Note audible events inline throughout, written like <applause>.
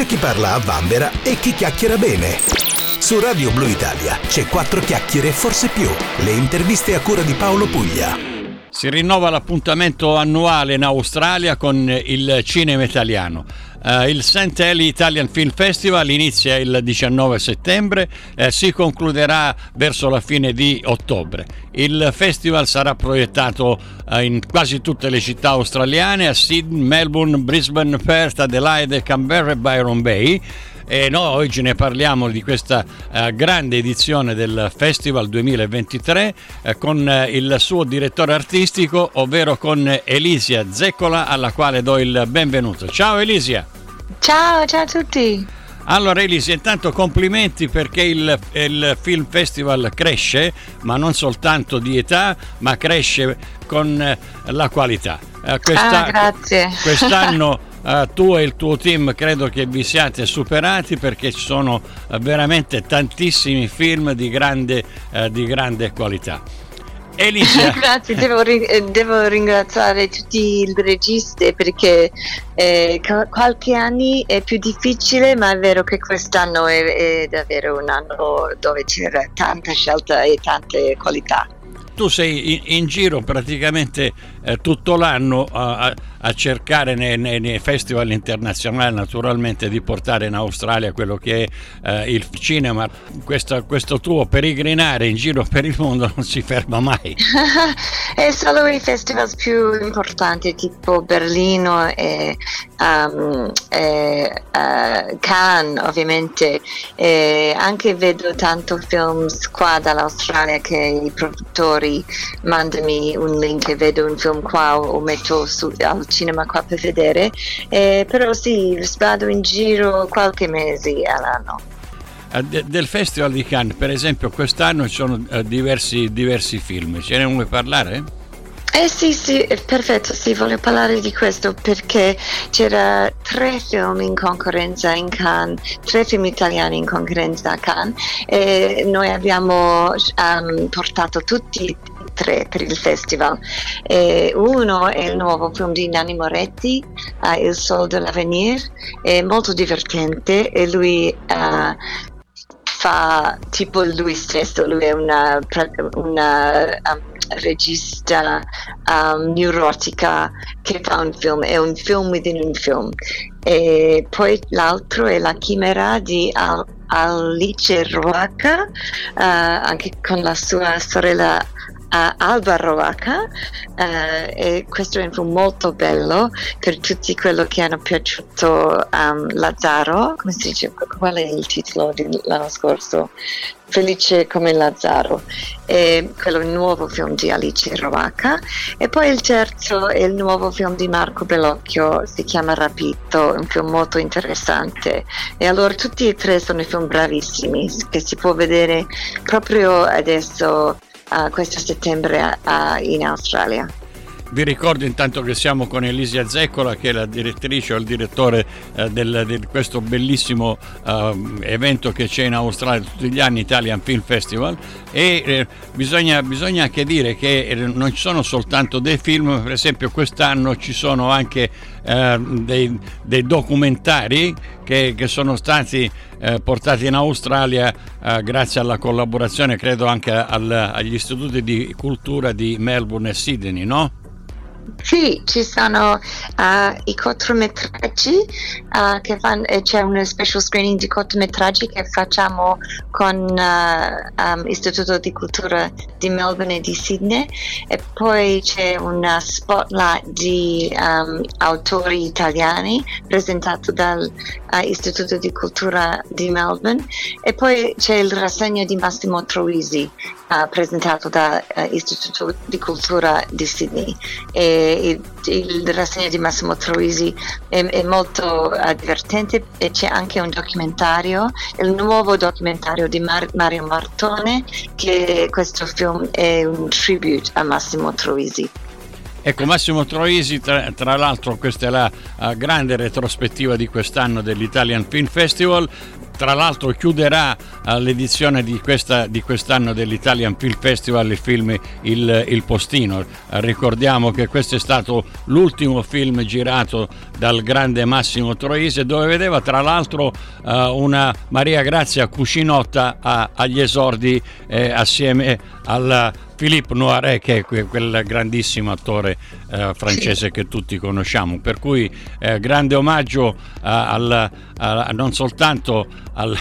C'è chi parla a vanvera e chi chiacchiera bene. Su Radio Blue Italia c'è quattro chiacchiere, forse più. Le interviste a cura di Paolo Puglia. Si rinnova l'appuntamento annuale in Australia con il cinema italiano. Uh, il St. Eli Italian Film Festival inizia il 19 settembre e uh, si concluderà verso la fine di ottobre. Il festival sarà proiettato uh, in quasi tutte le città australiane, a Sydney, Melbourne, Brisbane, Perth, Adelaide, Canberra e Byron Bay e noi oggi ne parliamo di questa uh, grande edizione del Festival 2023 uh, con uh, il suo direttore artistico, ovvero con Elisia Zeccola, alla quale do il benvenuto. Ciao Elisia! Ciao, ciao a tutti! Allora Elisia, intanto complimenti perché il, il, Film Festival cresce, ma non soltanto di età, ma cresce con la qualità. Questa, ah, grazie. Quest'anno <laughs> uh, tu e il tuo team credo che vi siate superati perché ci sono uh, veramente tantissimi film di grande, uh, di grande qualità. Elisa. <laughs> Grazie, devo, devo, ringraziare tutti i registi perché eh, qualche anno è più difficile, ma è vero che quest'anno è, è davvero un anno dove c'era tanta scelta e tante qualità tu sei in, in giro praticamente eh, tutto l'anno a, a cercare nei, nei, nei, festival internazionali naturalmente di portare in Australia quello che è eh, il cinema. Questo, questo, tuo peregrinare in giro per il mondo non si ferma mai. <laughs> è solo i festival più importanti tipo Berlino e, um, e uh, Cannes ovviamente. E anche vedo tanto film qua dall'Australia che i produttori mandami un link e vedo un film qua o metto su, al cinema qua per vedere. Eh, però sì, vado in giro qualche mese all'anno. Eh, del Festival di Cannes, per esempio, quest'anno ci sono uh, diversi, diversi film. Ce ne vuoi parlare? Eh sì, sì, perfetto, sì, voglio parlare di questo perché c'era tre film in concorrenza in Cannes, tre film italiani in concorrenza a Cannes e noi abbiamo um, portato tutti tre per il festival. E uno è il nuovo film di Nanni Moretti, uh, Il Sol dell'Avenir, è molto divertente e lui uh, fa tipo lui stesso, lui è una, una um, regista um, neurotica che fa un film, è un film within un film. E poi l'altro è La chimera di Al- Alice Roaca, uh, anche con la sua sorella uh, Alba Roaca uh, e questo è un film molto bello per tutti quelli che hanno piaciuto um, Lazzaro, come si dice, qual è il titolo dell'anno scorso? Felice come Lazzaro, è quello nuovo film di Alice Rovaca. E poi il terzo è il nuovo film di Marco Bellocchio, si chiama Rapito, un film molto interessante. E allora tutti e tre sono film bravissimi che si può vedere proprio adesso uh, questo settembre uh, in Australia. Vi ricordo intanto che siamo con Elisia Zeccola, che è la direttrice o il direttore eh, del, di questo bellissimo eh, evento che c'è in Australia tutti gli anni, Italian Film Festival. E eh, bisogna, bisogna, anche dire che eh, non ci sono soltanto dei film, per esempio quest'anno ci sono anche eh, dei, dei, documentari che, che sono stati eh, portati in Australia grazie alla collaborazione, credo anche al, agli istituti di cultura di Melbourne e Sydney, no? Sì, ci sono uh, i cortometraggi, uh, che fan, eh, c'è un special screening di cortometraggi che facciamo con uh, um, Istituto di Cultura di Melbourne e di Sydney e poi c'è un spotlight di um, autori italiani presentato dall'Istituto di Cultura di Melbourne e poi c'è il rassegno di Massimo Troisi presentato dall'Istituto di Cultura di Sydney. E il, il rassegna di Massimo Troisi è, è molto uh, divertente e c'è anche un documentario, il nuovo documentario di Mar- Mario Martone, che questo film è un tribute a Massimo Troisi. Ecco, Massimo Troisi, tra, tra l'altro questa è la uh, grande retrospettiva di quest'anno dell'Italian Film Festival, tra l'altro chiuderà uh, l'edizione di, questa, di, quest'anno dell'Italian Film Festival il film Il, il Postino. Uh, ricordiamo che questo è stato l'ultimo film girato dal grande Massimo Troisi dove vedeva tra l'altro uh, una Maria Grazia Cuscinotta agli esordi eh, assieme alla Philippe Noiret che è quel grandissimo attore eh, francese che tutti conosciamo per cui eh, grande omaggio eh, al, a, non soltanto al,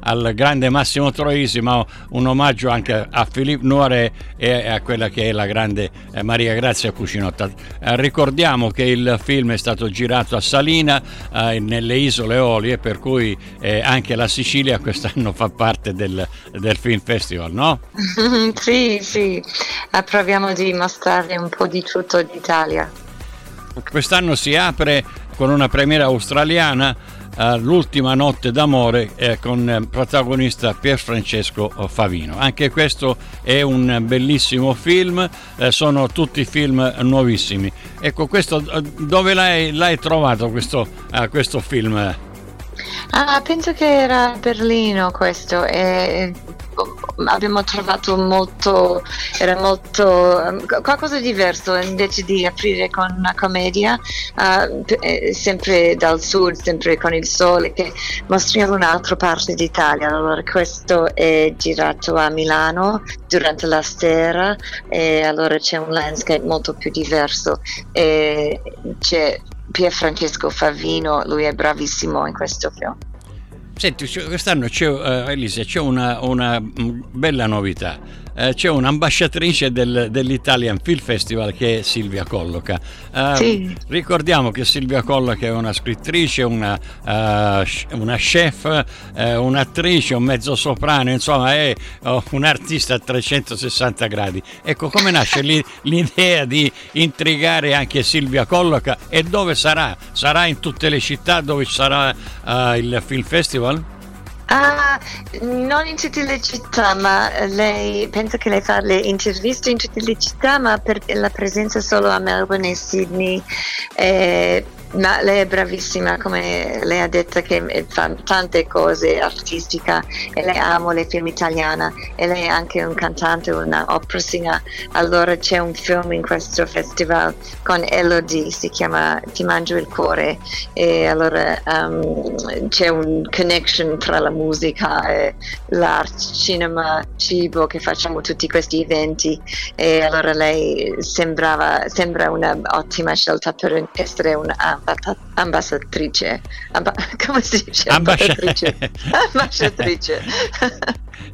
al, grande Massimo Troisi ma un omaggio anche a Philippe Noiret e a quella che è la grande eh, Maria Grazia Cucinotta eh, ricordiamo che il film è stato girato a Salina eh, nelle isole Olie per cui anche la Sicilia quest'anno fa parte del, del film festival no? <laughs> sì sì proviamo di mostrare un po' di tutto d'Italia. Quest'anno si apre con una premiera australiana L'ultima notte d'amore eh, con eh, protagonista Pier Francesco Favino. Anche questo è un bellissimo film, eh, sono tutti film nuovissimi. Ecco, questo, dove l'hai, l'hai trovato questo, questo film? Ah, penso che era a Berlino questo. E abbiamo trovato molto, era molto um, qualcosa di diverso invece di aprire con una commedia, uh, sempre dal sud, sempre con il sole, che mostriamo un'altra parte d'Italia. Allora, questo è girato a Milano durante la sera e allora c'è un landscape molto più diverso. E c'è Pier Francesco Favino, lui è bravissimo in questo film. Senti, quest'anno c'è, uh, Elisa, c'è una, una mm, bella novità eh, c'è un'ambasciatrice del, dell'Italian Film Festival che è Silvia Colloca. Eh, sì. Ricordiamo che Silvia Colloca è una scrittrice, una, uh, una chef, uh, un'attrice, un mezzo soprano, insomma è uh, un artista a 360 gradi. Ecco come nasce l'idea di intrigare anche Silvia Colloca e dove sarà? Sarà in tutte le città dove sarà il Film Festival? Ah, non in tutte le città, ma lei penso che lei fa le interviste in tutte le città, ma per la presenza solo a Melbourne e Sydney. Eh, ma lei è bravissima, come lei ha detto che fa tante cose artistiche e lei ama le film italiane e lei è anche un cantante, una opera singer. Allora c'è un film in questo festival con Elodie, si chiama Ti mangio il cuore e allora um, c'è un connection tra la musica e l'arte, cinema, cibo che facciamo tutti questi eventi e allora lei sembrava, sembra un'ottima scelta per essere una ambasciatrice, amba, <laughs> come si dice? Ambasciatrice. <laughs> ambasciatrice.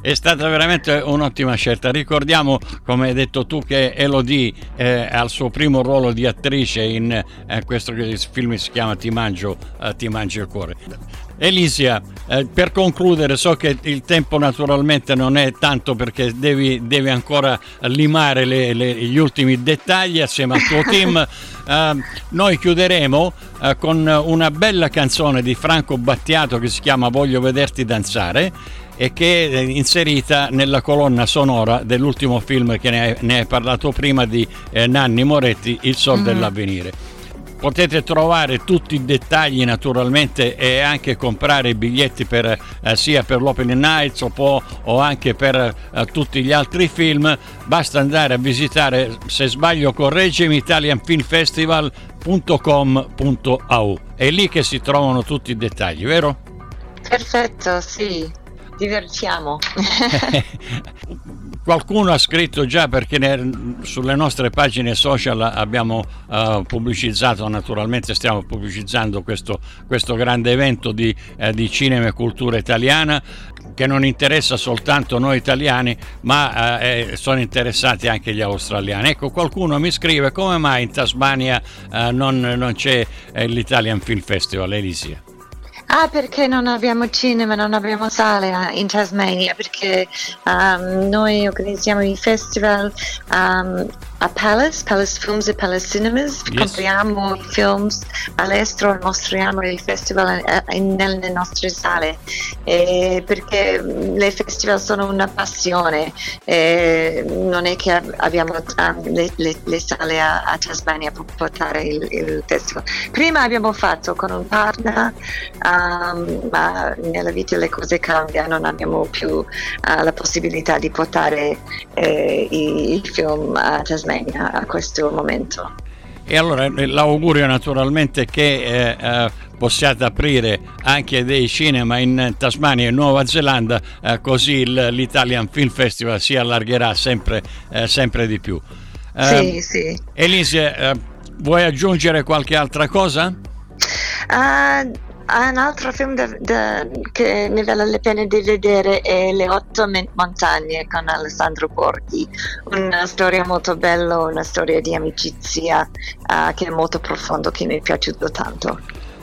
È stata veramente un'ottima scelta. Ricordiamo, come hai detto tu, che Elodie eh, ha il suo primo ruolo di attrice in eh, questo film si chiama Ti mangio, eh, ti mangio il cuore. Elisia, eh, per concludere, so che il tempo naturalmente non è tanto perché devi, devi ancora limare le, le, gli ultimi dettagli assieme al tuo <laughs> team. Uh, noi chiuderemo uh, con una bella canzone di Franco Battiato che si chiama Voglio vederti danzare e che è inserita nella colonna sonora dell'ultimo film che ne hai, ne hai parlato prima di eh, Nanni Moretti, Il Sol mm-hmm. dell'Avvenire. Potete trovare tutti i dettagli naturalmente e anche comprare i biglietti per, eh, sia per l'Opening Nights o, o anche per eh, tutti gli altri film. Basta andare a visitare, se sbaglio correggimi, italianfilmfestival.com.au. È lì che si trovano tutti i dettagli, vero? Perfetto, sì, divertiamo. <laughs> <laughs> Qualcuno ha scritto già perché ne, sulle nostre pagine social abbiamo uh, pubblicizzato, naturalmente stiamo pubblicizzando questo, questo grande evento di, eh, di, cinema e cultura italiana che non interessa soltanto noi italiani ma uh, sono interessati anche gli australiani. Ecco qualcuno mi scrive come mai in Tasmania uh, non, non, c'è l'Italian Film Festival, Elisia? Ah, perché non abbiamo cinema, non abbiamo sale in Tasmania? Perché um, noi organizziamo i festival um, a Palace, Palace Films e Palace Cinemas, yes. compriamo film all'estero, mostriamo il festival eh, nelle nostre sale, eh, perché le festival sono una passione, eh, non è che abbiamo um, le, le, le, sale a, a, Tasmania per portare il, il, festival. Prima abbiamo fatto con un partner, um, ma nella vita le cose cambiano, non abbiamo più uh, la possibilità di portare eh, i, i film a Tasmania a questo momento. E allora eh, l'augurio naturalmente che eh, eh, possiate aprire anche dei cinema in Tasmania e Nuova Zelanda, eh, così l'Italian Film Festival si allargherà sempre, eh, sempre di più. sì, sì. Elise, vuoi aggiungere qualche altra cosa? Uh, un altro film de, de, che mi vale la pena di vedere è Le otto montagne con Alessandro Borghi, una storia molto bella, una storia di amicizia uh, che è molto profonda, che mi è piaciuto tanto.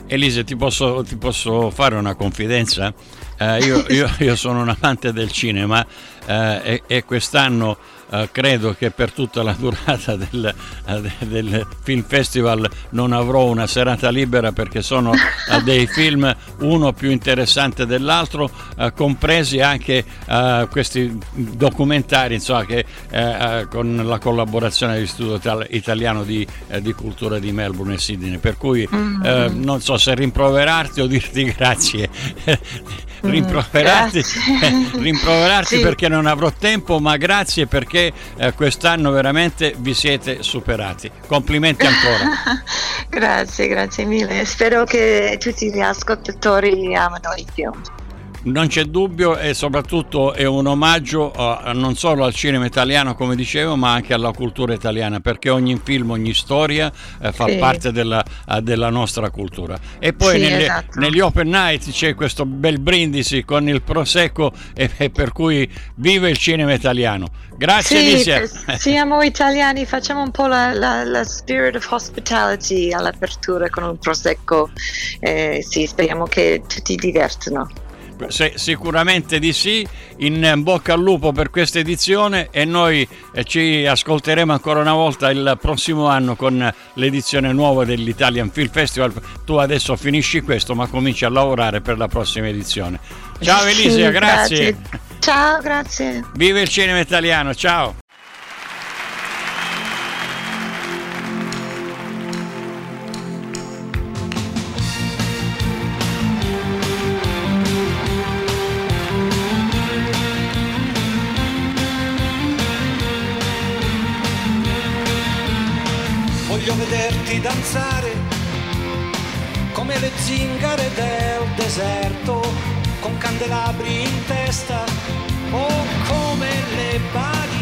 Elise, ti posso, ti posso fare una confidenza? Uh, io, io, io, sono un amante del cinema uh, e, e quest'anno eh, credo che per tutta la durata del, eh, del, film festival non avrò una serata libera perché sono eh, dei film uno più interessante dell'altro, compresi anche questi documentari insomma, che, con la collaborazione dell'Istituto Italiano di, di, Cultura di Melbourne e Sydney. Per cui mm-hmm. non so se rimproverarti o dirti grazie. rimproverarti, <laughs> rimproverarti sì. perché non avrò tempo, ma grazie perché eh, quest'anno veramente vi siete superati. Complimenti ancora. <laughs> grazie, grazie mille. Spero che tutti gli ascoltatori amano il film. Non c'è dubbio e soprattutto è un omaggio uh, non solo al cinema italiano come dicevo ma anche alla cultura italiana perché ogni film, ogni storia uh, fa sì. parte della, uh, della, nostra cultura. E poi sì, nelle, esatto. negli Open Night c'è questo bel brindisi con il Prosecco e, e per cui vive il cinema italiano. Grazie sì, Alicia. Siamo italiani, facciamo un po' la, la, la, spirit of hospitality all'apertura con un Prosecco. Eh, sì, speriamo che tutti divertano. Se, sicuramente di sì, in bocca al lupo per questa edizione e noi eh, ci ascolteremo ancora una volta il prossimo anno con l'edizione nuova dell'Italian Film Festival. Tu adesso finisci questo ma cominci a lavorare per la prossima edizione. Ciao Elisia, sì, grazie. grazie. Ciao, grazie. Vive il cinema italiano, ciao. Danzare come le zingare del deserto con candelabri in testa o come le balinesi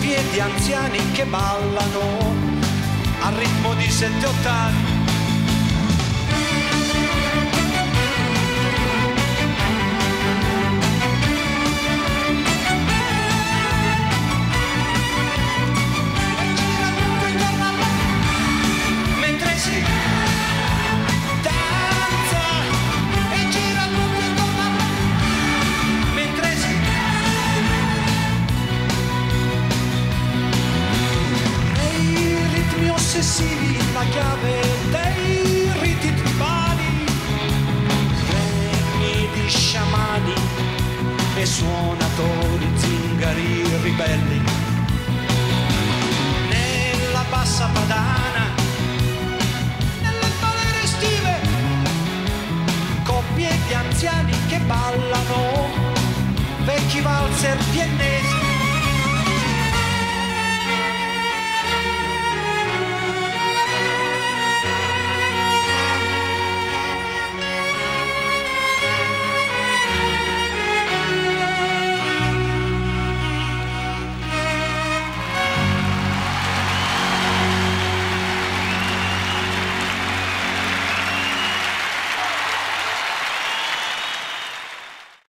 piedi anziani che ballano al ritmo di 780 la chiave dei riti regni di sciamani e suonatori zingari ribelli. Nella bassa padana, nelle palere estive, coppie di anziani che ballano, vecchi valzer viennesi.